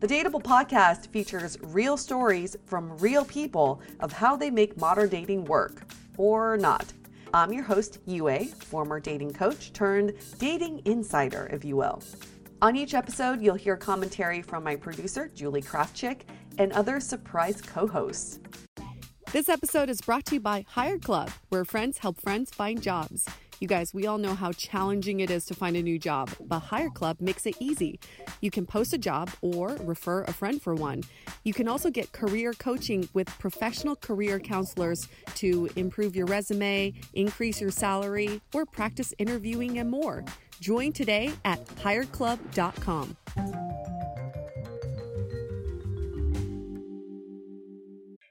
The Dateable podcast features real stories from real people of how they make modern dating work or not. I'm your host, Yue, former dating coach turned dating insider, if you will. On each episode, you'll hear commentary from my producer, Julie Krafchick, and other surprise co hosts. This episode is brought to you by Hired Club, where friends help friends find jobs. You guys, we all know how challenging it is to find a new job, but Hired Club makes it easy. You can post a job or refer a friend for one. You can also get career coaching with professional career counselors to improve your resume, increase your salary, or practice interviewing and more. Join today at hiredclub.com.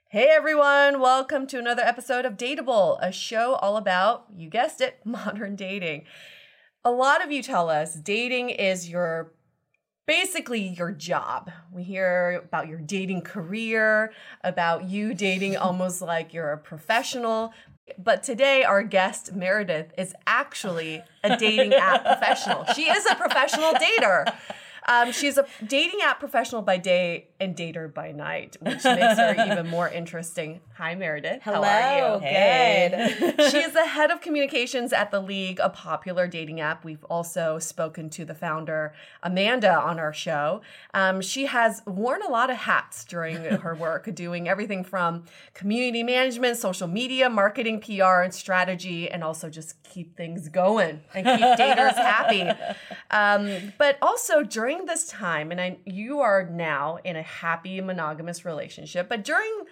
Hey everyone, welcome to another episode of Dateable, a show all about, you guessed it, modern dating. A lot of you tell us dating is your basically your job. We hear about your dating career, about you dating almost like you're a professional. But today, our guest, Meredith, is actually a dating app professional. She is a professional dater. Um, she's a dating app professional by day and dater by night, which makes her even more interesting. Hi, Meredith. Hello. How are you? Hey. Good. she is the head of communications at The League, a popular dating app. We've also spoken to the founder, Amanda, on our show. Um, she has worn a lot of hats during her work, doing everything from community management, social media, marketing, PR, and strategy, and also just keep things going and keep daters happy. Um, but also during this time, and I, you are now in a happy monogamous relationship, but during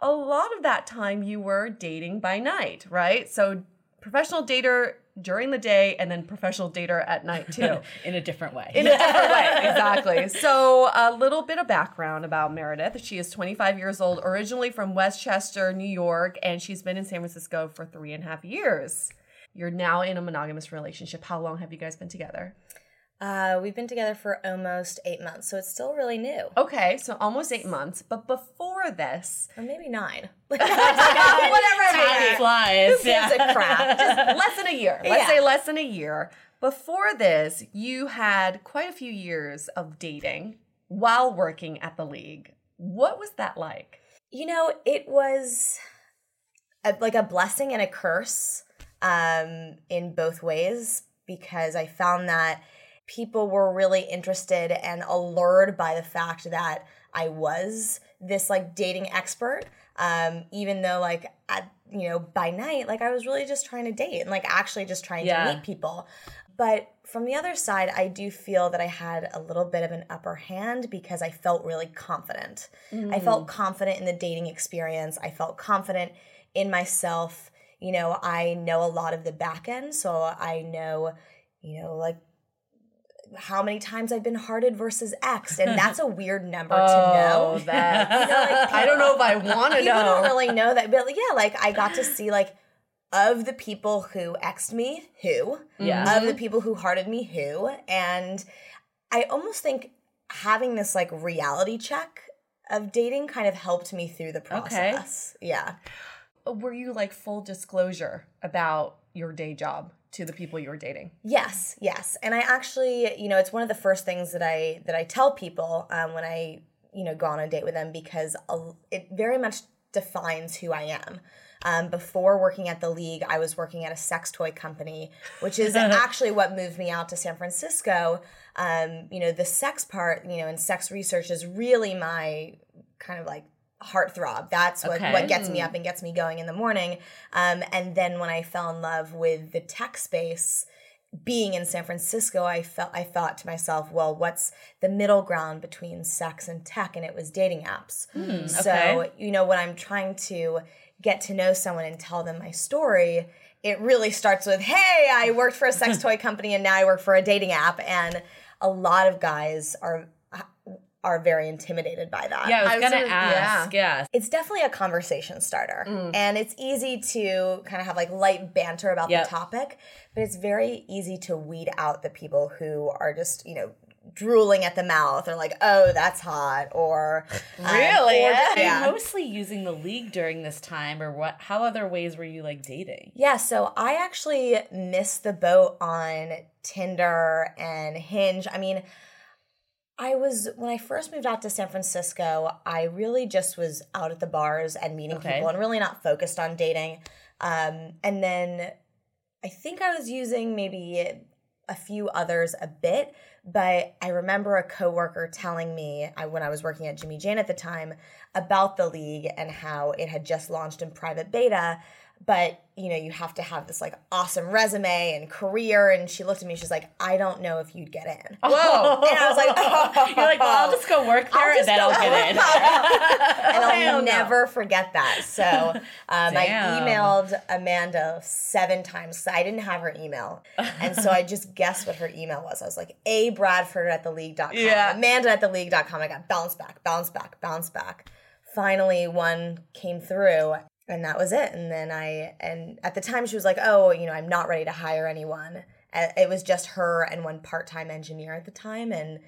a lot of that time, you were dating by night, right? So professional dater during the day and then professional dater at night too. in a different way. In a different way, exactly. So, a little bit of background about Meredith. She is 25 years old, originally from Westchester, New York, and she's been in San Francisco for three and a half years. You're now in a monogamous relationship. How long have you guys been together? Uh, we've been together for almost eight months, so it's still really new. Okay, so almost eight months. But before this, Or maybe nine. whatever Time flies. Who gives a crap? Just less than a year. Let's Yeah. say less than a year. Before this, you had quite a few years of dating while working at the league. What was that like? You know, it was a, like a blessing and a curse um, in both ways because I found that people were really interested and allured by the fact that I was this like dating expert. Um, even though like at you know by night, like I was really just trying to date and like actually just trying Yeah. to meet people. But from the other side, I do feel that I had a little bit of an upper hand because I felt really confident. I felt confident in the dating experience. I felt confident in myself. You know, I know a lot of the back end, so I know, you know, like how many times I've been hearted versus X, and that's a weird number to oh, know. Oh, that You know, like, I don't know if I want to know. people don't really know that, but like, yeah, like I got to see like of the people who xed me, who Yeah. of the mm-hmm. people who hearted me, who, and I almost think having this like reality check of dating kind of helped me through the Okay. process. Yeah. Were you like full disclosure about your day job to the people you were dating? Yes, yes, and I actually, you know, it's one of the first things that I that I tell people um, when I, you know, go on a date with them because it very much defines who I am. Um, before working at the league, I was working at a sex toy company, which is actually what moved me out to San Francisco. Um, you know, the sex part, you know, and sex research is really my kind of like heartthrob. That's what, Okay. what gets me up and gets me going in the morning. Um, and then when I fell in love with the tech space, being in San Francisco, I felt I thought to myself, well, what's the middle ground between sex and tech? And it was dating apps. So okay. you know, when I'm trying to get to know someone and tell them my story, it really starts with, "Hey, I worked for a sex toy company and now I work for a dating app." And a lot of guys are are very intimidated by that. Yeah, I was, I was gonna gonna- ask. Yeah. It's definitely a conversation starter. And it's easy to kind of have like light banter about Yep. the topic, but it's very easy to weed out the people who are just, you know, drooling at the mouth or like, oh, that's hot, or um, Really? or- Were yeah. mostly using the league during this time, or what? How other ways were you like dating? Yeah, so I actually missed the boat on Tinder and Hinge. I mean, I was when I first moved out to San Francisco, I really just was out at the bars and meeting Okay. people and really not focused on dating. Um, and then I think I was using maybe a few others a bit, but I remember a coworker telling me I, when I was working at Jimmyjane at the time about the league and how it had just launched in private beta. But you know, you have to have this like awesome resume and career. And she looked at me, she's like, I don't know if you'd get in. Whoa. And I was like, oh. You're like, well, I'll just go work there and then go I'll get in. and I'll never forget that. So um, I emailed Amanda seven times. So I didn't have her email. And so I just guessed what her email was. I was like, A Bradford at the league.com. Yeah. Amanda at the league.com. I got bounce back, bounce back, bounce back. Finally, one came through. And that was it. And then I, and at the time she was like, oh, you know, I'm not ready to hire anyone. Uh, It was just her and one part time engineer at the time. And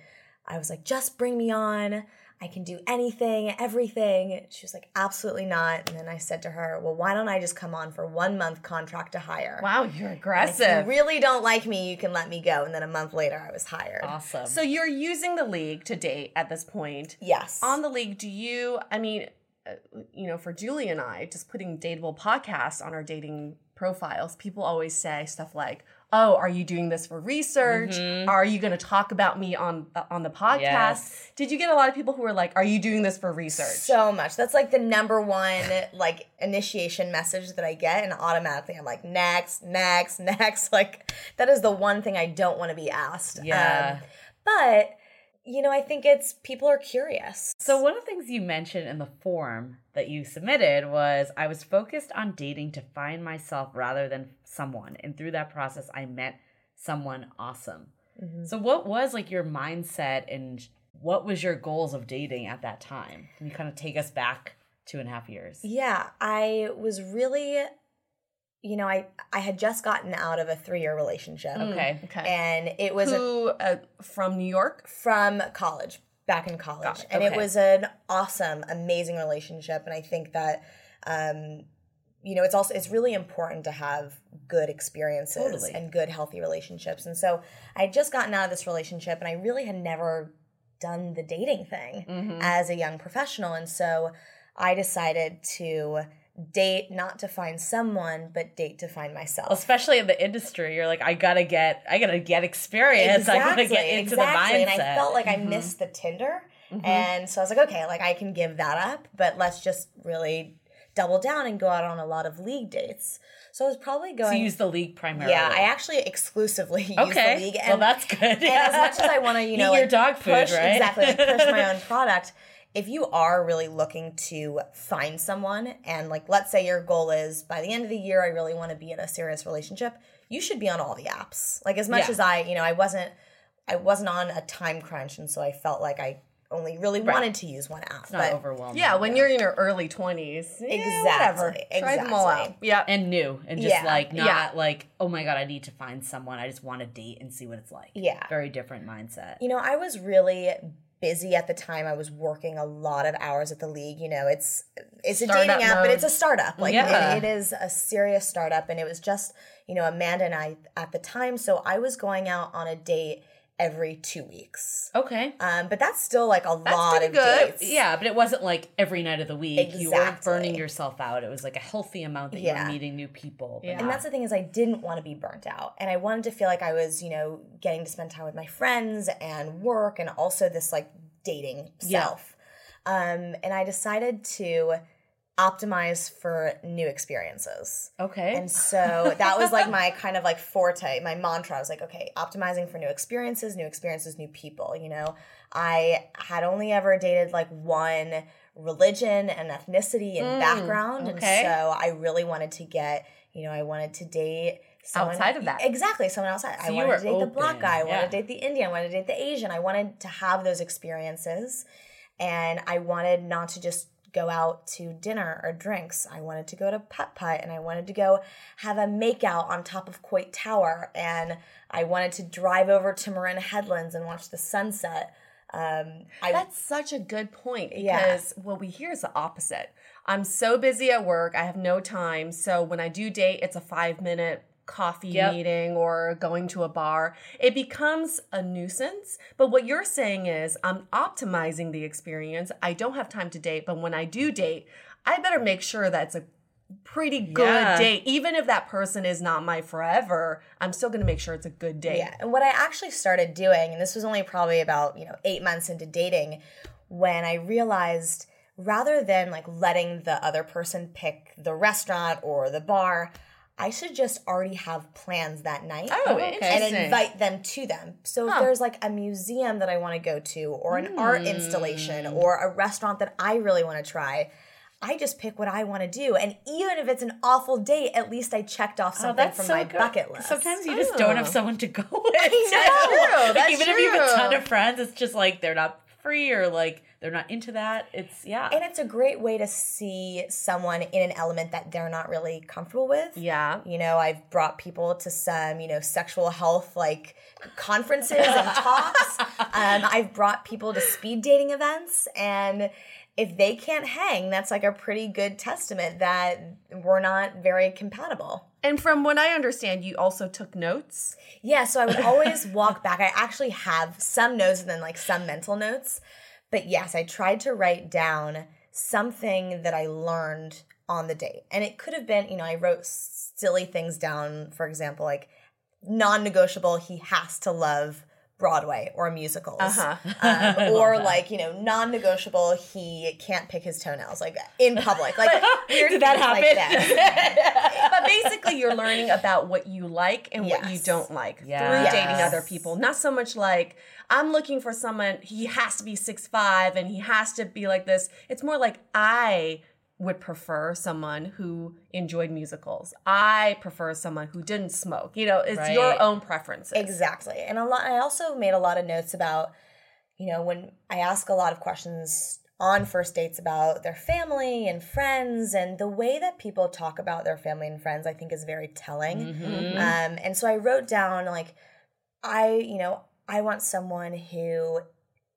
I was like, just bring me on. I can do anything, everything. She was like, absolutely not. And then I said to her, well, why don't I just come on for one month contract to hire? Wow, you're And If you aggressive. really don't like me, you can let me go. And then a month later, I was hired. Awesome. So you're using the league to date at this point. Yes. On the league, do you, I mean, you know, for Julie and I, just putting dateable podcasts on our dating profiles, people always say stuff like, "Oh, are you doing this for research? Are you going to talk about me on uh, on the podcast?" Yes. Did you get a lot of people who were like, "Are you doing this for research?" so much. That's like the number one like initiation message that I get, and automatically I'm like next, next, next. Like that is the one thing I don't want to be asked. Yeah. Um, but you know, I think it's people are curious. So one of the things you mentioned in the form that you submitted was I was focused on dating to find myself rather than someone, and through that process, I met someone awesome. Mm-hmm. So what was like your mindset and what was your goals of dating at that time? Can you kind of take us back two and a half years? Yeah, I was really you know, I I had just gotten out of a three year relationship, Okay. Okay. and it was a, Who uh, from New York? from college, back in college, Got it, and it was an awesome, amazing relationship. And I think that, um, you know, it's also it's really important to have good experiences Totally. and good, healthy relationships. And so I had just gotten out of this relationship, and I really had never done the dating thing Mm-hmm. as a young professional, and so I decided to date not to find someone but date to find myself Especially in the industry, you're like, I gotta get, I gotta get experience. I gotta get into the mindset. And I felt like I mm-hmm. missed the Tinder. Mm-hmm. And so I was like, okay, like I can give that up, but let's just really double down and go out on a lot of league dates. So I was probably going to going. use the league primarily. yeah, I actually exclusively use the league. well, that's good. And as much as I want to, you Eat know, your like, dog food, push, right? Exactly, like push my own product. If you are really looking to find someone, and like, let's say your goal is by the end of the year, I really want to be in a serious relationship, you should be on all the apps. Like, as much Yeah. as I, you know, I wasn't, I wasn't on a time crunch, and so I felt like I only really wanted to use one app. It's not but overwhelming. Yeah, when you're in your early 20s. yeah, Exactly, Whatever. Try them all exactly. out. Yeah. and new and just Yeah, like not yeah. like oh my god i need to find someone i just want to date and see what it's like Yeah. very different mindset You know, I was really busy at the time. I was working a lot of hours at the league. You know, it's it's a dating app, but it's a startup. Like Yeah. it, it is a serious startup, and it was just you know Amanda and I at the time. So I was going out on a date every two weeks. okay Um, but that's still like a lot of good. dates. yeah but it wasn't like every night of the week you weren't burning yourself out it was like a healthy amount that you Yeah. were meeting new people Yeah. And that's the thing is I didn't want to be burnt out. And I wanted to feel like I was, you know, getting to spend time with my friends and work and also this like dating Yeah. self. Um, and I decided to optimize for new experiences. okay And so that was like my kind of like forte, my mantra. I was like, okay, optimizing for new experiences, new experiences, new people. You know, I had only ever dated like one religion and ethnicity and background. Mm, okay. And so I really wanted to get, you know, I wanted to date someone Outside of that. Exactly, someone outside. I wanted to date the black guy, I wanted to date the Indian, I wanted to date the Asian. I wanted to have those experiences. And I wanted not to just go out to dinner or drinks. I wanted to go to putt putt and I wanted to go have a makeout on top of Coit Tower. And I wanted to drive over to Marin Headlands and watch the sunset. Um, I, That's such a good point Yeah. because what we hear is the opposite. I'm so busy at work, I have no time. So when I do date, it's a five minute coffee Yep. meeting or going to a bar. It becomes a nuisance. But what you're saying is, I'm optimizing the experience. I don't have time to date, but when I do date, I better make sure that it's a pretty good Yeah. date. Even if that person is not my forever, I'm still going to make sure it's a good date. Yeah, and what I actually started doing, and this was only probably about you know eight months into dating, when I realized rather than like letting the other person pick the restaurant or the bar, I should just already have plans that night. Oh, okay. And invite them to them. So if there's like a museum that I want to go to, or an art hmm. installation, or a restaurant that I really want to try, I just pick what I want to do. And even if it's an awful date, at least I checked off Oh, something that's from so my good. bucket list. Sometimes you just oh. don't have Oh. someone to go with. know, Like, that's even if you have a ton of friends, it's just like they're not free or like they're not into that. It's yeah. And it's a great way to see someone in an element that they're not really comfortable with. Yeah. You know, I've brought people to some, you know, sexual health like conferences and talks. Um, I've brought people to speed dating events. And if they can't hang, that's like a pretty good testament that we're not very compatible. And from what I understand, you also took notes. Yeah, so I would always walk back. I actually have some notes and then like some mental notes. But yes, I tried to write down something that I learned on the date. And it could have been, you know, I wrote silly things down, for example, like non negotiable, he has to love Broadway or musicals. Uh-huh. Um, or like, you know, non negotiable, he can't pick his toenails, like in public. Like, weird Did that things like happen? that. But basically, you're learning about what you like and what you don't like Yes. through dating other people. Not so much like, I'm looking for someone, he has to be six five and he has to be like this. It's more like, I would prefer someone who enjoyed musicals. I prefer someone who didn't smoke. You know, it's Right. your own preferences. Exactly. And a lot I also made a lot of notes about, you know, when I ask a lot of questions on first dates about their family and friends and the way that people talk about their family and friends i think is very telling Mm-hmm. um, and so i wrote down like i you know i want someone who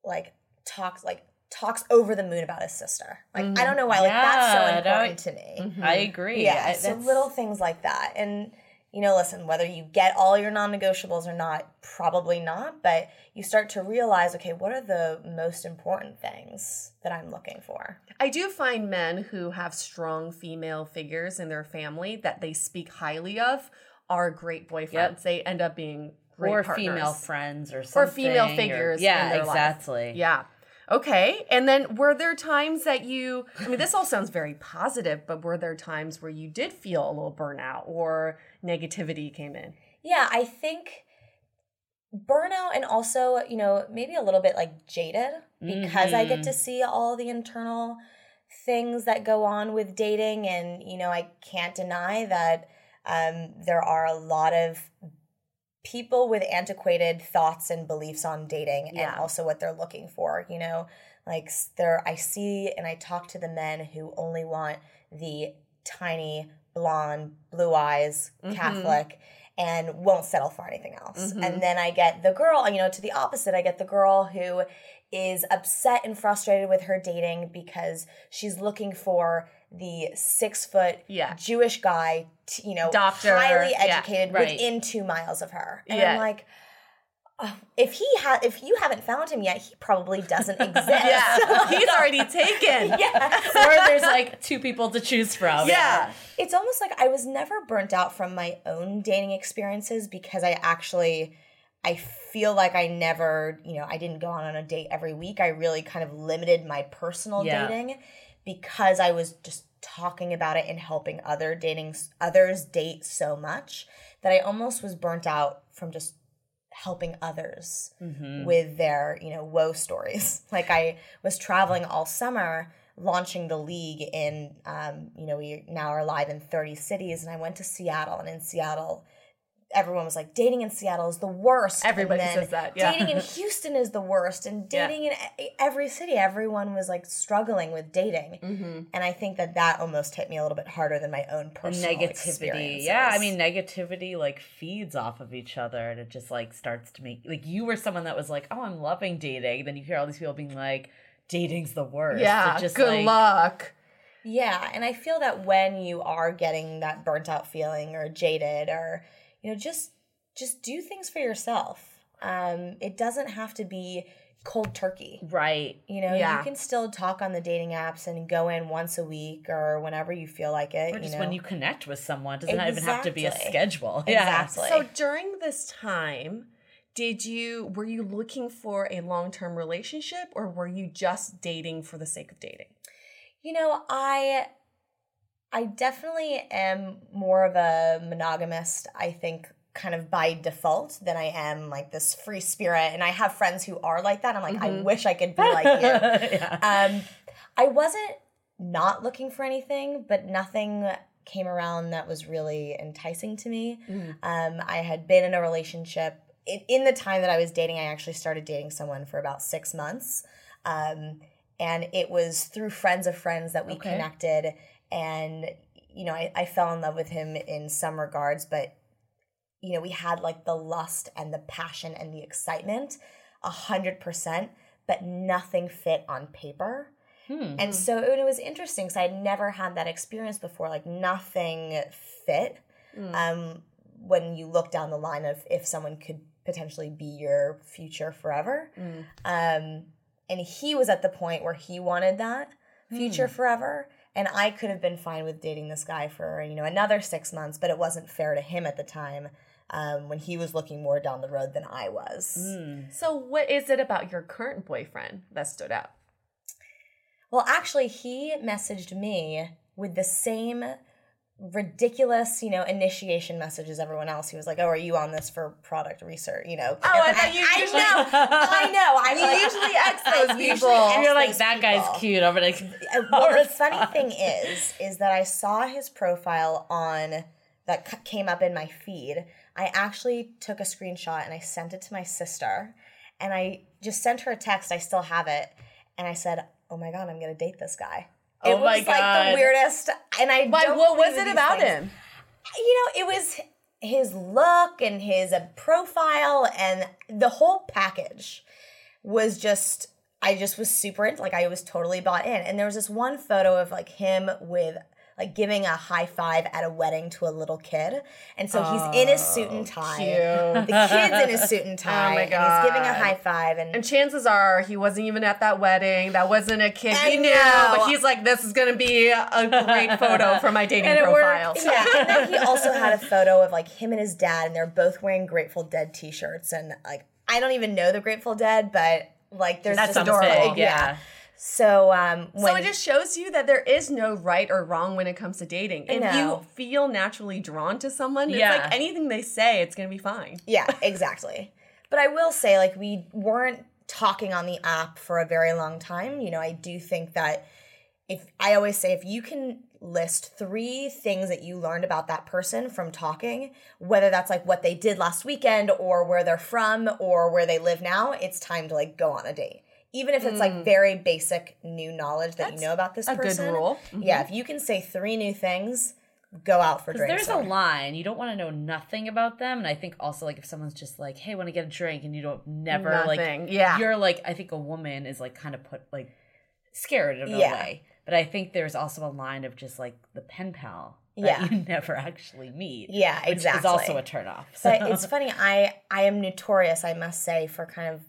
like talks like talks over the moon about his sister like i don't know why like that's so mm-hmm. important to me mm-hmm. I agree. yeah I- so little things like that and you know listen whether you get all your non-negotiables or not probably not but you start to realize okay what are the most important things that i'm looking for I do find men who have strong female figures in their family that they speak highly of are great boyfriends. Yep. They end up being great or partners. female friends or something. or female or- figures. yeah, in their life. exactly. Yeah. Okay. And then were there times that you, I mean, this all sounds very positive, but were there times where you did feel a little burnout or negativity came in? yeah i think burnout and also you know maybe a little bit like jaded because i get to see all the internal things that go on with dating and you know i can't deny that um, there are a lot of people with antiquated thoughts and beliefs on dating Yeah. and also what they're looking for you know like there i see and i talk to the men who only want the tiny blonde blue eyes mm-hmm. catholic and won't settle for anything else mm-hmm. and then i get the girl you know to the opposite i get the girl who is upset and frustrated with her dating because she's looking for the six foot Yeah. jewish guy you know Doctor, highly yeah, educated right. within two miles of her and Yeah. i'm like oh, if he had if you haven't found him yet he probably doesn't exist Yeah. He's already taken. yeah or there's like two people to choose from. Yeah. it's almost like I was never burnt out from my own dating experiences because I actually I feel like I never, you know, I didn't go on on a date every week. I really kind of limited my personal Yeah. dating because I was just talking about it and helping other dating others date so much that I almost was burnt out from just helping others with their, you know, woe stories. Like I was traveling all summer launching the league in um, you know, we now are live in 30 cities and I went to Seattle and in Seattle everyone was like dating in Seattle is the worst. And Everybody says that, yeah. Dating in Houston is the worst and Yeah. dating in e- every city everyone was like struggling with dating. Mm-hmm. And I think that that almost hit me a little bit harder than my own personal negativity. Yeah, I mean negativity like feeds off of each other and it just like starts to make like you were someone that was like, "Oh, I'm loving dating." Then you hear all these people being like, "Dating's the worst." Yeah. It just Good like, luck. Yeah, and I feel that when you are getting that burnt out feeling or jaded or you know just just do things for yourself. Um it doesn't have to be cold turkey. Right. You know, Yeah. you can still talk on the dating apps and go in once a week or whenever you feel like it. Or you just know? when you connect with someone, doesn't even have to be a Exactly. schedule. Exactly. So during this time, did you were you looking for a long-term relationship or were you just dating for the sake of dating? You know, I I definitely am more of a monogamist, I think kind of by default than I am like this free spirit and I have friends who are like that. I'm like I wish I could be like you. yeah. Um I wasn't not looking for anything, but nothing came around that was really enticing to me. Um I had been in a relationship in, in the time that I was dating, I actually started dating someone for about 6 months. Um and it was through friends of friends that we Okay. connected and you know I, I fell in love with him in some regards but you know we had like the lust and the passion and the excitement a hundred percent but nothing fit on paper. Hmm. and so and it was interesting because i had never had that experience before like nothing fit um when you look down the line of if someone could potentially be your future forever. Um and he was at the point where he wanted that future forever and i could have been fine with dating this guy for you know another six months but it wasn't fair to him at the time um, when he was looking more down the road than i was So what is it about your current boyfriend that stood out? well actually he messaged me with the same ridiculous you know initiation messages everyone else he was like oh are you on this for product research you know Oh, I thought you I usually- know i know i'm like, usually X I those usually people. X You're like those that guy's cute. I'm gonna. Uh, well, the funny thing is, is that I saw his profile on that c- came up in my feed. I actually took a screenshot and I sent it to my sister, and I just sent her a text. I still have it, and I said, oh my god, I'm gonna date this guy. Oh it was like God. the weirdest, and I Why, don't what was it about things. him? You know, it was his look and his uh, profile and the whole package was just. I just was super into like I was totally bought in, and there was this one photo of like him with like giving a high five at a wedding to a little kid, and so he's in his suit and oh, tie. Cute. The kid's in his suit and tie, Oh my and he's giving a high five, and And chances are he wasn't even at that wedding. That wasn't a kid he knew. know. But he's like, this is going to be a great photo for my dating And it worked. profile. yeah, and then he also had a photo of like him and his dad, and they're both wearing Grateful Dead T-shirts, and like I don't even know the Grateful Dead, but like there's That's just adorable. Big, yeah. So um, when So it just shows you that there is no right or wrong when it comes to dating. If you feel naturally drawn to someone, Yeah. it's like anything they say, it's going to be fine. yeah, exactly. But I will say, like, we weren't talking on the app for a very long time. You know, I do think that if I always say, if you can list three things that you learned about that person from talking, whether that's like what they did last weekend or where they're from or where they live now, it's time to like go on a date. Even if it's like mm. very basic new knowledge that you know about this a good person. rule. Yeah, mm-hmm. if you can say three new things, go out for drinks. there's a line. You don't want to know nothing about them. And I think also like if someone's just like, hey, want to get a drink and you don't never Nothing. like Yeah. you're like I think a woman is like kind of put like scared in a Yeah. way. But I think there's also a line of just like the pen pal that Yeah. you never actually meet. Yeah, which exactly. Is also a turnoff. But it's funny. I I am notorious, I must say, for kind of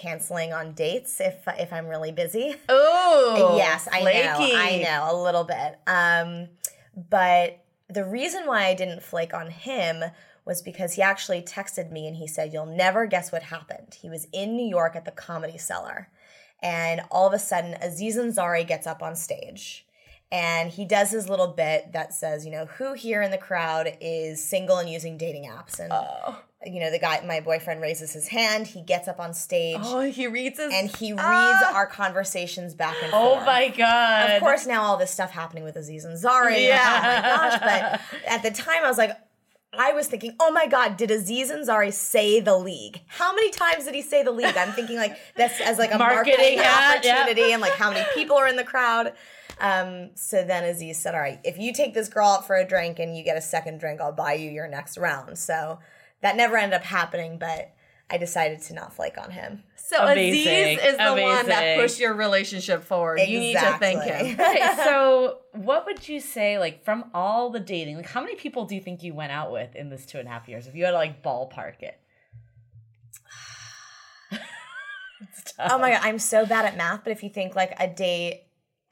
canceling on dates if if I'm really busy. Oh, yes, I know. I know a little bit. Um, but the reason why I didn't flake on him was because he actually texted me and he said, "You'll never guess what happened." He was in New York at the Comedy Cellar, and all of a sudden, Aziz Ansari gets up on stage. And he does his little bit that says, you know, who here in the crowd is single and using dating apps? And, you know, the guy, my boyfriend raises his hand. He gets up on stage Oh, he reads his. and he reads Ah. our conversations back and oh forth. Oh my god. Of course, now all this stuff happening with Aziz Ansari. Yeah. Oh my gosh. But at the time, I was like, I was thinking, oh my God, did Aziz Ansari say the league? How many times did he say the league? I'm thinking like that's as like a Marketing marketing, ad, yeah. opportunity and like how many people are in the crowd. Um, so then Aziz said, all right, if you take this girl out for a drink and you get a second drink, I'll buy you your next round. So that never ended up happening, but I decided to not flake on him. so Amazing. Aziz is the one that pushed your relationship forward. You need to thank him. okay, so what would you say, like, from all the dating, like, how many people do you think you went out with in this two and a half years? If you had to, like, ballpark it. Oh my god, I'm so bad at math, but if you think like a date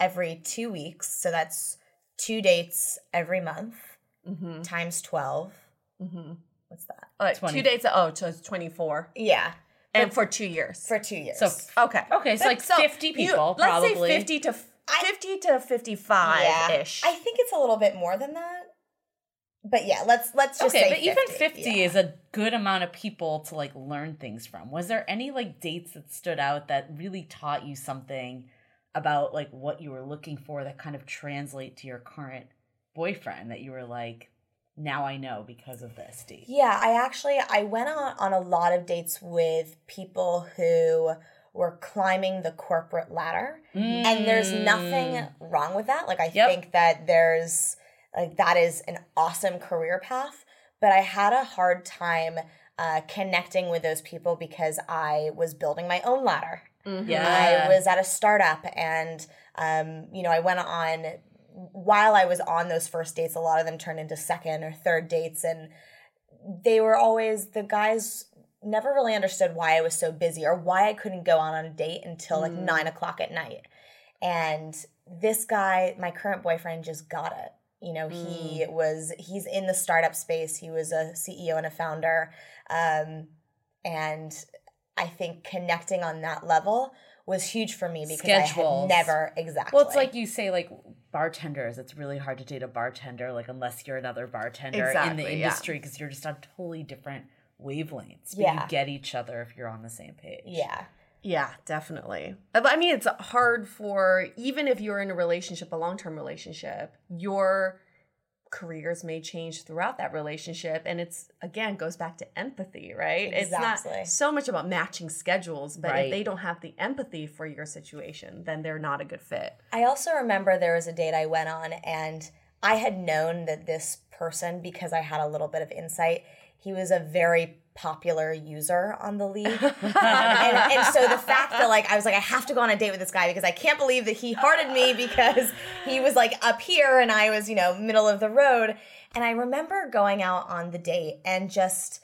every two weeks, so that's two dates every month Mm-hmm. times 12. Mm-hmm. What's that? Uh, 20. two dates. Oh, so it's 24. Yeah, And for two years. for two years. So, okay. okay, so, like, 50 you- people, let's say 50 to f- 50 to 55 ish. I think it's a little bit more than that. But yeah, let's let's just okay, say but even 50 yeah. is a good amount of people to like learn things from. Was there any like dates that stood out that really taught you something about like what you were looking for that kind of translate to your current boyfriend that you were like, now I know because of this date? Yeah, I actually I went on on a lot of dates with people who were climbing the corporate ladder. And there's nothing wrong with that. Like I Mm. Yep. think that there's like that is an awesome career path, but I had a hard time uh, connecting with those people because I was building my own ladder. Yeah. I was at a startup and um, you know, I went on while I was on those first dates, a lot of them turned into second or third dates and they were always the guys never really understood why I was so busy or why I couldn't go out on a date until like nine o'clock at night. And this guy, my current boyfriend, just got it. You know, he was he's in the startup space. He was a CEO and a founder. Um, and I think connecting on that level was huge for me because I had never exactly. Well, it's like you say, like bartenders. It's really hard to date a bartender, like unless you're another bartender in the industry, because you're just on totally different wavelengths. But Yeah. you get each other if you're on the same page. yeah, Yeah, definitely. Uh, I mean, it's hard for even if you're in a relationship, a long term relationship, your careers may change throughout that relationship and it's again goes back to empathy right? It's not so much about matching schedules but Right. if they don't have the empathy for your situation then they're not a good fit. I also remember there was a date I went on, and I had known that this person, because I had a little bit of insight, he was a very popular user on the league. Um, and, and so the fact that, like, I was like, I have to go on a date with this guy because I can't believe that he hearted me because he was, like, up here and I was, you know, middle of the road. And I remember going out on the date and just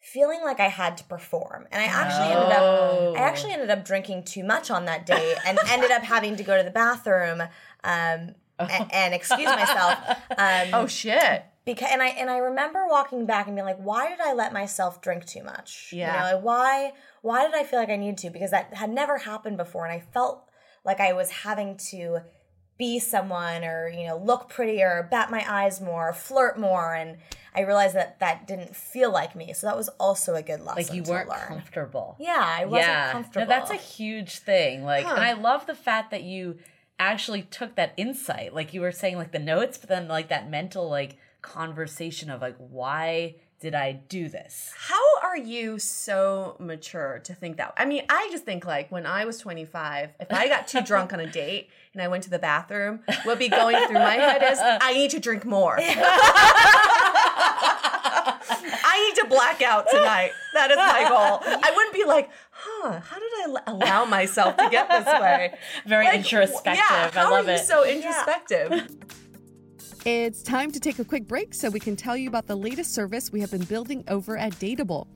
feeling like I had to perform. And I actually ended Oh. up I actually ended up drinking too much on that date and ended up having to go to the bathroom um, a- and excuse myself. Um, oh shit because and I and I remember walking back and being like, why did I let myself drink too much? Yeah. You know, like, why why did I feel like I needed to? Because that had never happened before, and I felt like I was having to be someone or you know look prettier, bat my eyes more, flirt more, and I realized that that didn't feel like me. So that was also a good lesson. Like you to weren't learn. comfortable. Yeah, I wasn't comfortable. No, that's a huge thing. Like, and I love the fact that you actually took that insight. Like you were saying, like the notes, but then like that mental like conversation of like, why did I do this? How are you so mature to think that? I mean, I just think like when I was 25, if I got too drunk on a date and I went to the bathroom, what be going through my head is I need to drink more. I need to black out tonight. That is my goal. I wouldn't be like, huh, how did I l- allow myself to get this way? Very Like, introspective. Yeah, how I love are you it. so introspective? It's time to take a quick break so we can tell you about the latest service we have been building over at Dateable.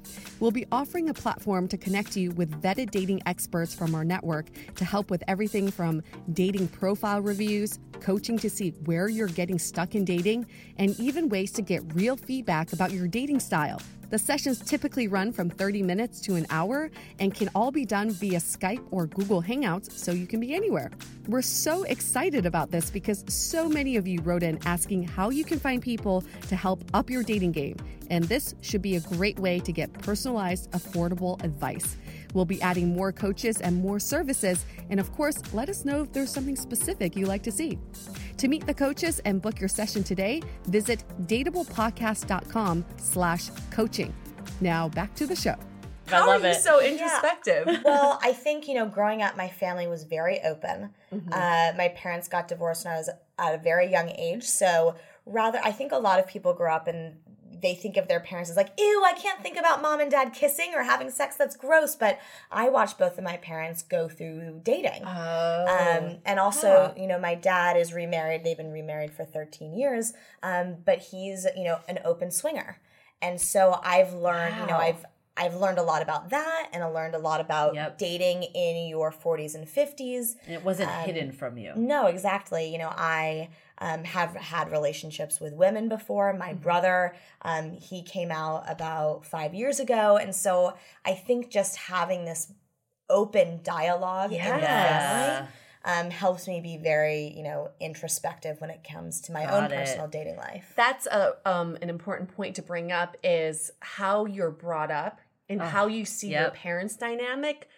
We'll be offering a platform to connect you with vetted dating experts from our network to help with everything from dating profile reviews, coaching to see where you're getting stuck in dating, and even ways to get real feedback about your dating style. The sessions typically run from 30 minutes to an hour and can all be done via Skype or Google Hangouts, so you can be anywhere. We're so excited about this because so many of you wrote in asking how you can find people to help up your dating game, and this should be a great way to get personalized, affordable advice. We'll be adding more coaches and more services, and of course, let us know if there's something specific you like to see. To meet the coaches and book your session today, visit dateablepodcast.com slash coaching. Now back to the show. I How love are you it. so introspective? well, I think, you know, growing up, my family was very open. Mm-hmm. Uh, my parents got divorced when I was at a very young age. So, rather, I think a lot of people grow up and they think of their parents as like, ew, I can't think about mom and dad kissing or having sex. That's gross. But I watched both of my parents go through dating. Oh. Um, and also, you know, my dad is remarried. They've been remarried for 13 years, um, but he's, you know, an open swinger. And so I've learned, you know, I've I've learned a lot about that, and I learned a lot about Yep. dating in your 40s and 50s. And it wasn't Um, hidden from you. No, exactly. You know, I um, have had relationships with women before. My Mm-hmm. brother, um, he came out about five years ago, and so I think just having this open dialogue in the family um, helps me be very, you know, introspective when it comes to my Got own it. personal dating life. That's a um an important point to bring up is how you're brought up and how you see your parents' dynamic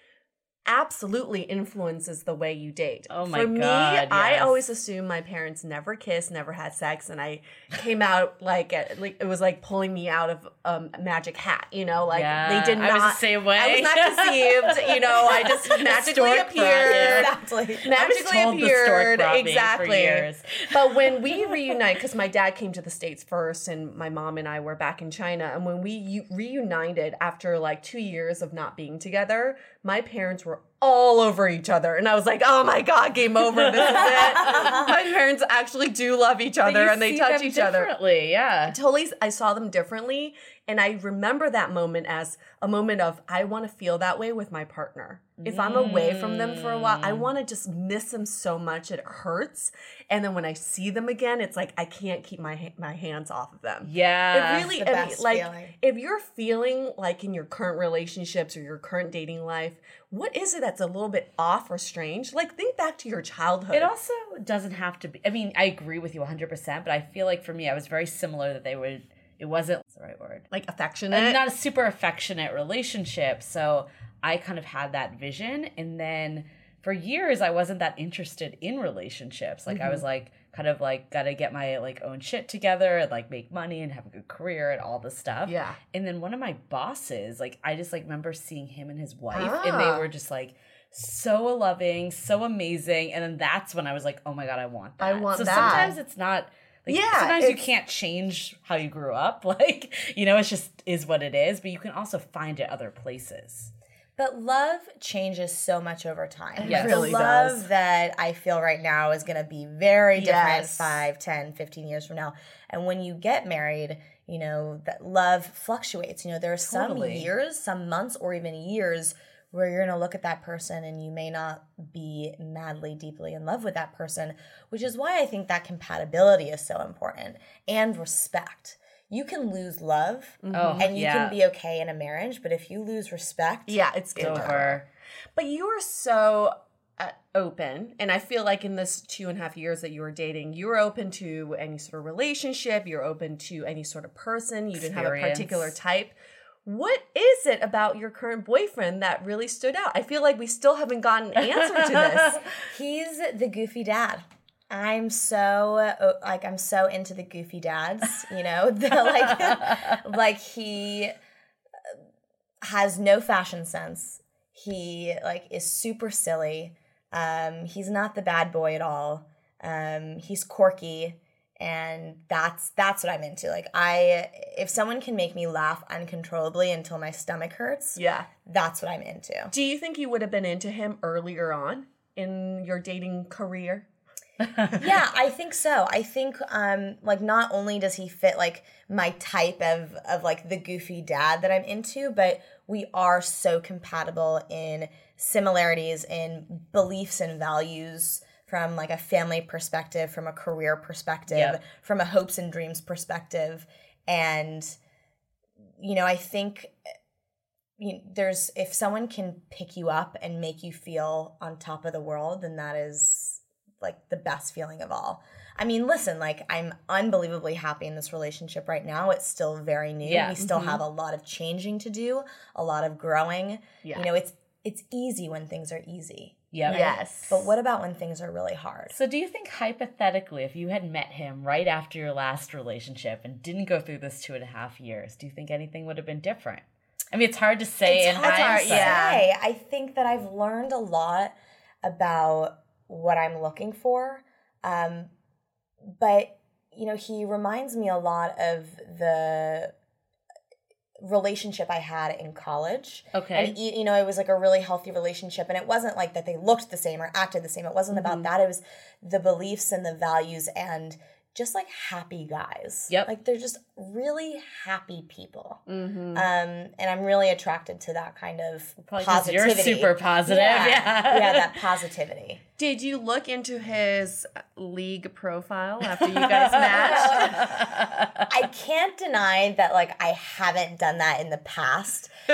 absolutely influences the way you date. Oh my god. For me, God, I always assumed my parents never kissed, never had sex, and I came out like at- like it was like pulling me out of um, a magic hat. You know, like Yeah, they did not. I was the same way. I was not conceived. You know, I just magically appeared Exactly. I was magically told the stork appeared exactly years. but when we reunite because my dad came to the states first and my mom and i were back in china and when we u- reunited after like two years of not being together my parents were all over each other. And i was like oh my god game over. This is it. My parents actually do love each other and they touch each other. differently, Yeah. totally i saw them differently. And i remember that moment as a moment of i want to feel that way with my partner. If i'm away from them for a while i want to just miss them so much it hurts. And then when i see them again it's like i can't keep my ha- my hands off of them. Yeah. it really I mean, like feeling. if you're feeling like in your current relationships or your current dating life what is it that's a little bit off or strange like think back to your childhood It also doesn't have to be. I mean, I agree with you 100%, but I feel like for me, I was very similar that they would, it wasn't the right word. like affectionate not a super affectionate relationship. So I kind of had that vision. And then for years I wasn't that interested in relationships. Like I was like kind of like gotta get my like own shit together and like make money and have a good career and all this stuff. Yeah. And then one of my bosses, like I just like remember seeing him and his wife and Ah. they were just like so loving, so amazing. And then that's when I was like, oh my God, I want that. I want so that. sometimes it's not like Yeah, sometimes you can't change how you grew up. Like, you know, it's just is what it is, but you can also find it other places. But love changes so much over time. Yes. Like, really the love does. that I feel right now is going to be very different Yes. five, ten, fifteen 5, 10, 15 years from now. And when you get married, you know, that love fluctuates. You know, there are some years, some months, or even years where you're going to look at that person and you may not be madly, deeply in love with that person, which is why I think that compatibility is so important and respect. You can lose love Oh, and you yeah. can be okay in a marriage, but if you lose respect, Yeah, it's It's over. over. But you are so uh, open, and I feel like in this two and a half years that you were dating, you were open to any sort of relationship. You're open to any sort of person. You didn't have a particular type. What is it about your current boyfriend that really stood out? I feel like we still haven't gotten an answer to this. He's the goofy dad. I'm so uh, like I'm so into the goofy dads, you know. The, like like he uh, has no fashion sense. He like is super silly. Um he's not the bad boy at all. Um he's quirky and that's that's what I'm into. Like I if someone can make me laugh uncontrollably until my stomach hurts, Yeah. that's what I'm into. Do you think you would have been into him earlier on in your dating career? yeah, I think so. I think um like not only does he fit like my type of of like the goofy dad that I'm into, but we are so compatible in similarities in beliefs and values from like a family perspective, from a career perspective, Yep. from a hopes and dreams perspective. And you know, I think you know, there's if someone can pick you up and make you feel on top of the world, then that is like the best feeling of all. I mean, listen, like I'm unbelievably happy in this relationship right now. It's still very new. Yeah. We still mm-hmm. have a lot of changing to do, a lot of growing. Yeah. You know, it's it's easy when things are easy. Yep. Yes. But what about when things are really hard? So, do you think hypothetically, if you had met him right after your last relationship and didn't go through this two and a half years, do you think anything would have been different? I mean, it's hard to say in hard to hindsight. say. I think that I've learned a lot about what I'm looking for. Um, but, you know, he reminds me a lot of the relationship I had in college. Okay. And, you know, it was like a really healthy relationship. And it wasn't like that they looked the same or acted the same. It wasn't Mm-hmm. about that. It was the beliefs and the values and just like happy guys. Yep. Like they're just really happy people. Mm-hmm. Um, and I'm really attracted to that kind of Probably 'cause you're positivity. super positive. Yeah. Yeah. yeah, that positivity. Did you look into his league profile after you guys matched? I can't deny that like I haven't done that in the past.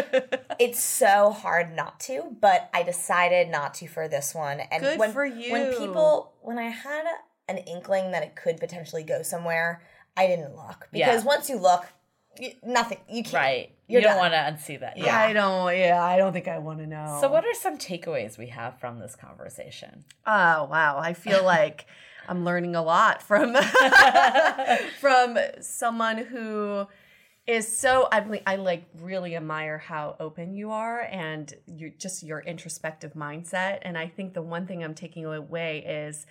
it's so hard not to, but I decided not to for this one. And Good when, for When people when I had an inkling that it could potentially go somewhere, I didn't look because Yeah. once you look, you, nothing you can't. Right. You're don't want to unsee that. Yeah. I don't. Yeah, I don't think I want to know. So, what are some takeaways we have from this conversation? Oh wow, I feel like I'm learning a lot from from someone who is so I mean, I like really admire how open you are and you just your introspective mindset and I think the one thing I'm taking away is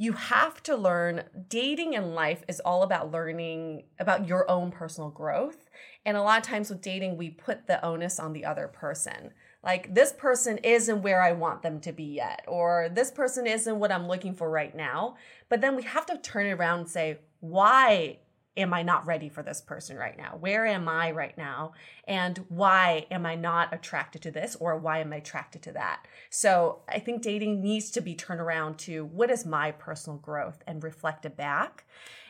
you have to learn dating in life is all about learning about your own personal growth and a lot of times with dating we put the onus on the other person like this person isn't where I want them to be yet, or this person isn't what I'm looking for right now. But then we have to turn it around and say, why am I not ready for this person right now? Where am I right now? And why am I not attracted to this, or why am I attracted to that? So I think dating needs to be turned around to what is my personal growth and reflect it back.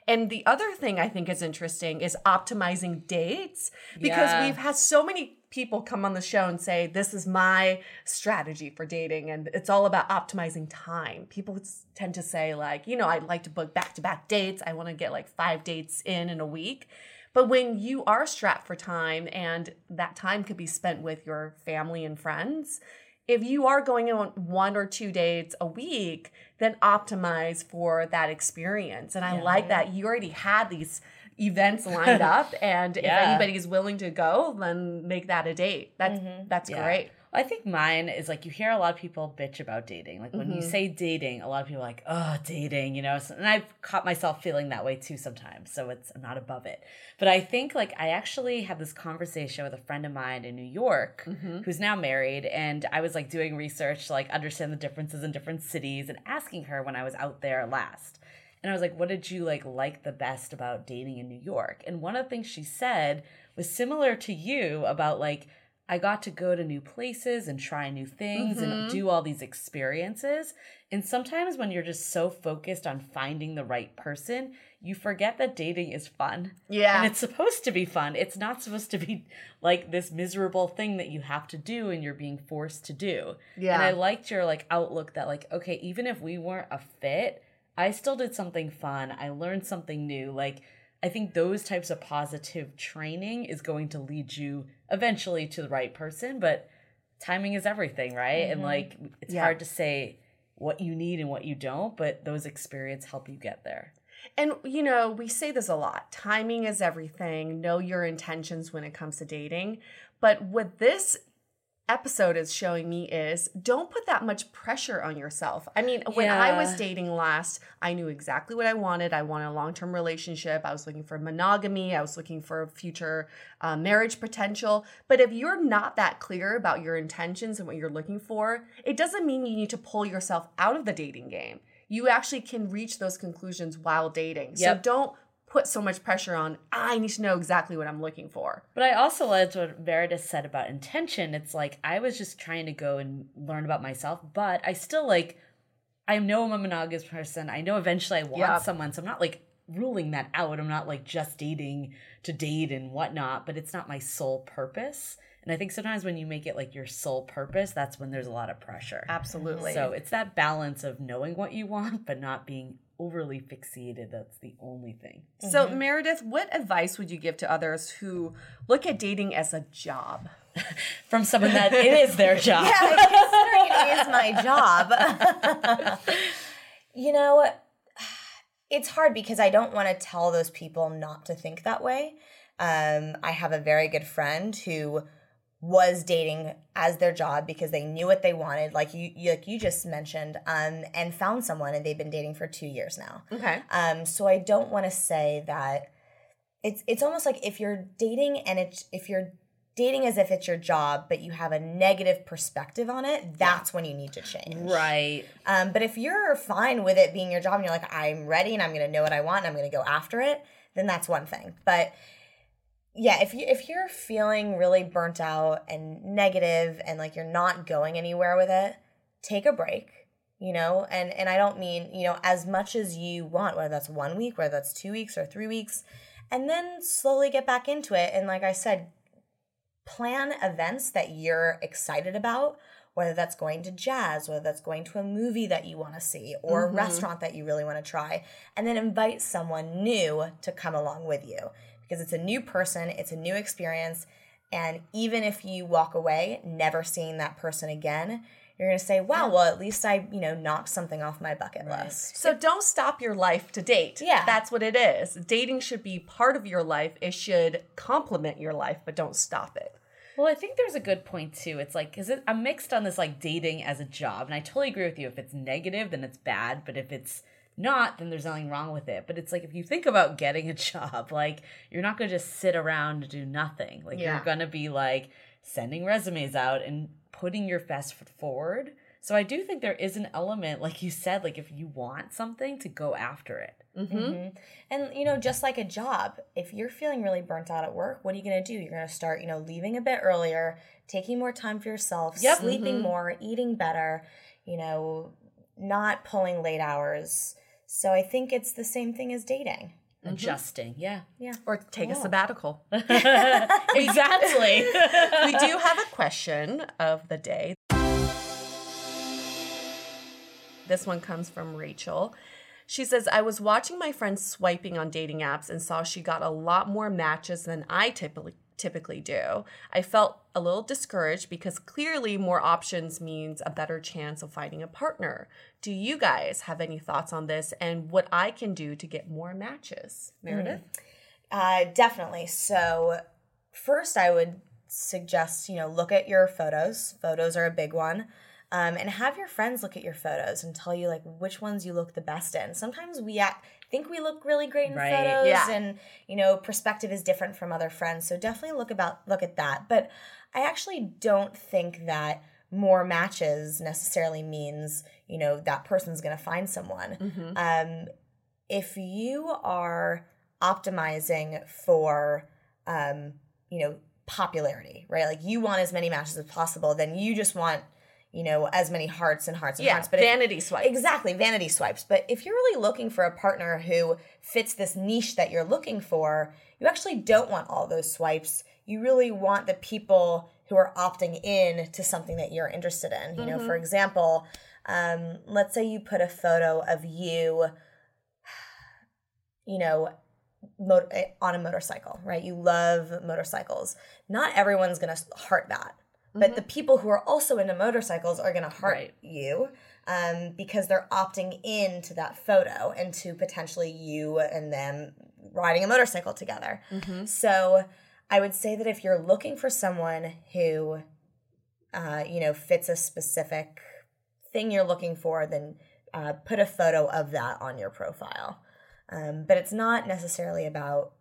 And the other thing I think is interesting is optimizing dates because Yeah. we've had so many people come on the show and say, This is my strategy for dating. And it's all about optimizing time. People tend to say, like, you know, I'd like to book back to back dates. I want to get like five dates in in a week. But when you are strapped for time and that time could be spent with your family and friends, if you are going on one or two dates a week, then optimize for that experience. And I like that you already had these events lined up and if Yeah. anybody is willing to go, then make that a date. That's mm-hmm. that's Yeah. great. I think mine is like you hear a lot of people bitch about dating. Like when you mm-hmm. say dating, a lot of people are like, oh, dating, you know. And I've caught myself feeling that way too sometimes. So it's I'm not above it. But I think like I actually had this conversation with a friend of mine in New York mm-hmm. who's now married, and I was like doing research to like understand the differences in different cities and asking her when I was out there last. And I was like, what did you like like the best about dating in New York? And one of the things she said was similar to you about like I got to go to new places and try new things and mm-hmm. do all these experiences. And sometimes when you're just so focused on finding the right person, you forget that dating is fun. Yeah. And it's supposed to be fun. It's not supposed to be like this miserable thing that you have to do and you're being forced to do. Yeah. And I liked your like outlook that like, okay, even if we weren't a fit, I still did something fun. I learned something new. Like I think those types of positive training is going to lead you eventually to the right person, but timing is everything, right? And mm-hmm. like it's Yeah. hard to say what you need and what you don't, but those experiences help you get there. And you know, we say this a lot. Timing is everything. Know your intentions when it comes to dating. But what this episode is showing me is don't put that much pressure on yourself. I mean, when I was dating last, I knew exactly what I wanted. I wanted a long-term relationship. I was looking for monogamy. I was looking for future uh, marriage potential. But if you're not that clear about your intentions and what you're looking for, it doesn't mean you need to pull yourself out of the dating game. You actually can reach those conclusions while dating. So don't put so much pressure on, I need to know exactly what I'm looking for. But I also liked what Meredith said about intention. It's like I was just trying to go and learn about myself, but I still like I know I'm a monogamous person. I know eventually I want Yeah. someone, so I'm not like ruling that out. I'm not like just dating to date and whatnot, but it's not my sole purpose. And I think sometimes when you make it like your sole purpose, that's when there's a lot of pressure. Absolutely. So it's that balance of knowing what you want, but not being overly fixated. That's the only thing. So, Meredith, what advice would you give to others who look at dating as a job? From someone that it is their job. considering it is my job. you know, it's hard because I don't want to tell those people not to think that way. Um, I have a very good friend who was dating as their job because they knew what they wanted, like you, you like you just mentioned, um, and found someone, and they've been dating for two years now. Okay. Um, so I don't want to say that it's it's almost like if you're dating and it's if you're dating as if it's your job, but you have a negative perspective on it, that's when you need to change. Right. Um, but if you're fine with it being your job and you're like, I'm ready and I'm gonna know what I want and I'm gonna go after it, then that's one thing. But yeah, if you if you're feeling really burnt out and negative and like you're not going anywhere with it, take a break. You know, and and I don't mean you know as much as you want, whether that's one week, whether that's two weeks or three weeks, and then slowly get back into it. And like I said, plan events that you're excited about, whether that's going to jazz, whether that's going to a movie that you want to see, or a mm-hmm. restaurant that you really want to try, and then invite someone new to come along with you because it's a new person, it's a new experience. And even if you walk away never seeing that person again, you're going to say, wow, well, at least I, you know, knocked something off my bucket list. So don't stop your life to date. Yeah. That's what it is. Dating should be part of your life. It should complement your life, but don't stop it. Well, I think there's a good point too. It's like, is it? I'm mixed on this like dating as a job, and I totally agree with you. If it's negative, then it's bad. But if it's not, then there's nothing wrong with it. But it's like if you think about getting a job, like you're not gonna just sit around and do nothing. Like Yeah. you're gonna be like sending resumes out and putting your best foot forward. So I do think there is an element, like you said, like if you want something, to go after it. Mm-hmm. Mm-hmm. And you know, just like a job, if you're feeling really burnt out at work, what are you going to do? You're going to start, you know, leaving a bit earlier, taking more time for yourself, Yep. sleeping mm-hmm. more, eating better, you know, not pulling late hours. So I think it's the same thing as dating. Mm-hmm. Adjusting, yeah, Yeah. Or take a sabbatical. exactly. we do have a question of the day. This one comes from Rachel. She says, I was watching my friend swiping on dating apps and saw she got a lot more matches than I typically typically do. I felt a little discouraged because clearly more options means a better chance of finding a partner. Do you guys have any thoughts on this and what I can do to get more matches? Meredith? Uh, definitely. So, first, I would suggest you know look at your photos. Photos are a big one, um, and have your friends look at your photos and tell you like which ones you look the best in. Sometimes we act, think we look really great in Right. photos, Yeah. and you know perspective is different from other friends. So definitely look about look at that. But I actually don't think that more matches necessarily means you know that person's going to find someone um, if you are optimizing for um, you know popularity right like you want as many matches as possible then you just want you know as many hearts and hearts and Yeah, hearts but if- vanity swipes. exactly vanity swipes. But if you're really looking for a partner who fits this niche that you're looking for you actually don't want all those swipes. You really want the people who are opting in to something that you're interested in. You know for example um, let's say you put a photo of you you know mo- eh, on a motorcycle right? You love motorcycles. Not everyone's gonna heart that but the people who are also into motorcycles are gonna heart Right. you um, because they're opting into that photo and to potentially you and them riding a motorcycle together. So i would say that if you're looking for someone who uh, you know fits a specific thing you're looking for then uh, put a photo of that on your profile. Um, but it's not necessarily about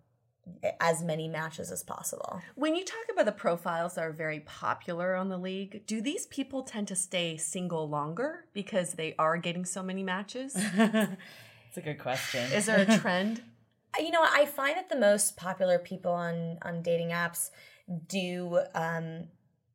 as many matches as possible When you talk about the profiles that are very popular on the league, do these people tend to stay single longer because they are getting so many matches? It's a good question. Is there a trend? you know i find that the most popular people on on dating apps do um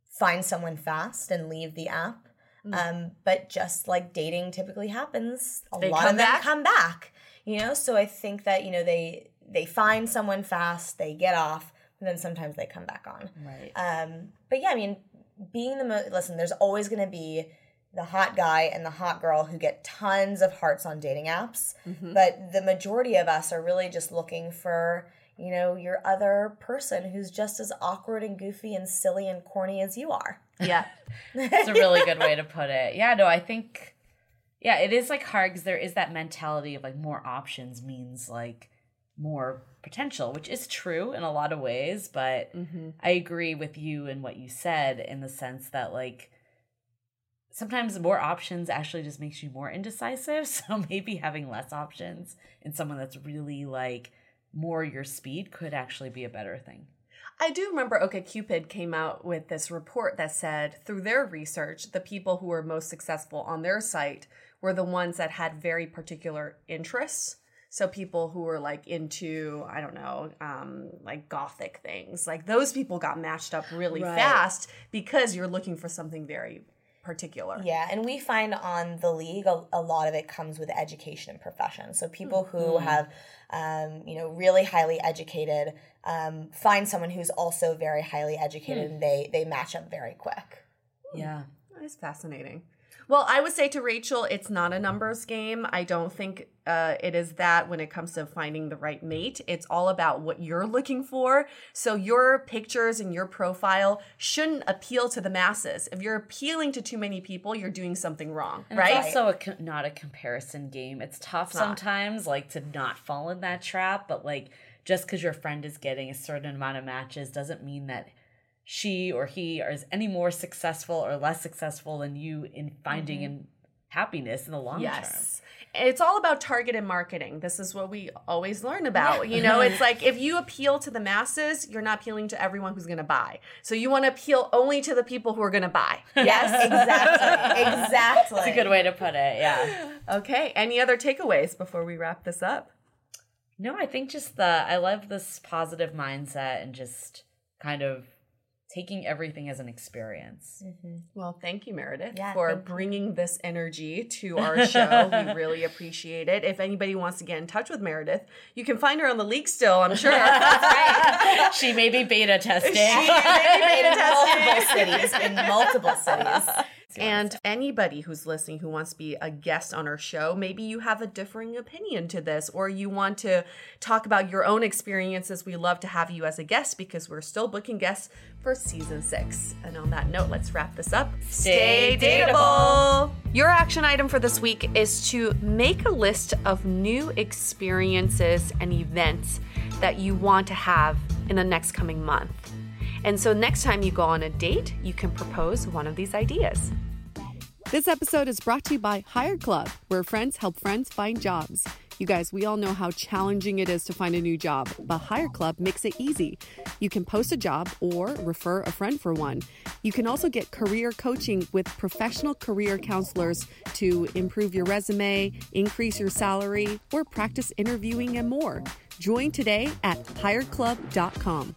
find someone fast and leave the app um but just like dating typically happens a They lot of them back? come back you know so i think that you know they they find someone fast they get off and then sometimes they come back on right. um, but yeah, I mean, being the most listen, there's always going to be the hot guy and the hot girl who get tons of hearts on dating apps, but the majority of us are really just looking for you know your other person who's just as awkward and goofy and silly and corny as you are. Yeah. that's a really good way to put it. Yeah, no, I think, yeah, it is like hard because there is that mentality of like more options means like more potential, which is true in a lot of ways. But mm-hmm. I agree with you and what you said in the sense that like sometimes more options actually just makes you more indecisive. So maybe having less options and someone that's really like more your speed could actually be a better thing. I do remember OkCupid came out with this report that said through their research, the people who were most successful on their site were the ones that had very particular interests. So people who were like into, I don't know, um, like gothic things, like those people got matched up really Right. fast because you're looking for something very particular. Yeah, and we find on the league a, a lot of it comes with education and profession. So people who have, um, you know, really highly educated um, find someone who's also very highly educated, and they they match up very quick. Yeah. That's fascinating. Well, I would say to Rachel, it's not a numbers game. I don't think uh, it is that when it comes to finding the right mate. It's all about what you're looking for. So your pictures and your profile shouldn't appeal to the masses. If you're appealing to too many people, you're doing something wrong, And right? It's also a, not a comparison game. It's tough not. sometimes, like to not fall in that trap. But like, just because your friend is getting a certain amount of matches doesn't mean that she or he is any more successful or less successful than you in finding mm-hmm. in happiness in the long term. Yes. It's all about targeted marketing. This is what we always learn about. You know, it's like if you appeal to the masses, you're not appealing to everyone who's going to buy. So you want to appeal only to the people who are going to buy. Yes, exactly, exactly. That's a good way to put it. Yeah. Okay. Any other takeaways before we wrap this up? No, I think just the I love this positive mindset and just kind of taking everything as an experience. Mm-hmm. Well, thank you, Meredith, Yeah, for thank you. bringing this energy to our show. we really appreciate it. If anybody wants to get in touch with Meredith, you can find her on the league still, I'm sure. she may be beta testing. She may in multiple cities, in multiple cities. And anybody who's listening who wants to be a guest on our show, maybe you have a differing opinion to this, or you want to talk about your own experiences. We love to have you as a guest because we're still booking guests for season six. And on that note, let's wrap this up. Stay dateable. Your action item for this week is to make a list of new experiences and events that you want to have in the next coming month. And so next time you go on a date, you can propose one of these ideas. This episode is brought to you by Hired Club, where friends help friends find jobs. You guys, we all know how challenging it is to find a new job, but Hired Club makes it easy. You can post a job or refer a friend for one. You can also get career coaching with professional career counselors to improve your resume, increase your salary, or practice interviewing and more. Join today at hiredclub.com.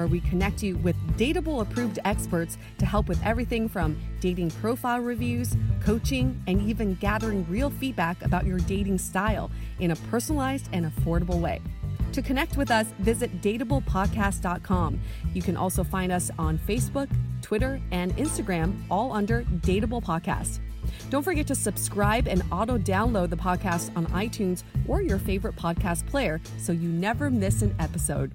where we connect you with Dateable approved experts to help with everything from dating profile reviews, coaching, and even gathering real feedback about your dating style in a personalized and affordable way. To connect with us, visit dateablepodcast.com. You can also find us on Facebook, Twitter, and Instagram, all under Dateable Podcast. Don't forget to subscribe and auto download the podcast on iTunes or your favorite podcast player so you never miss an episode.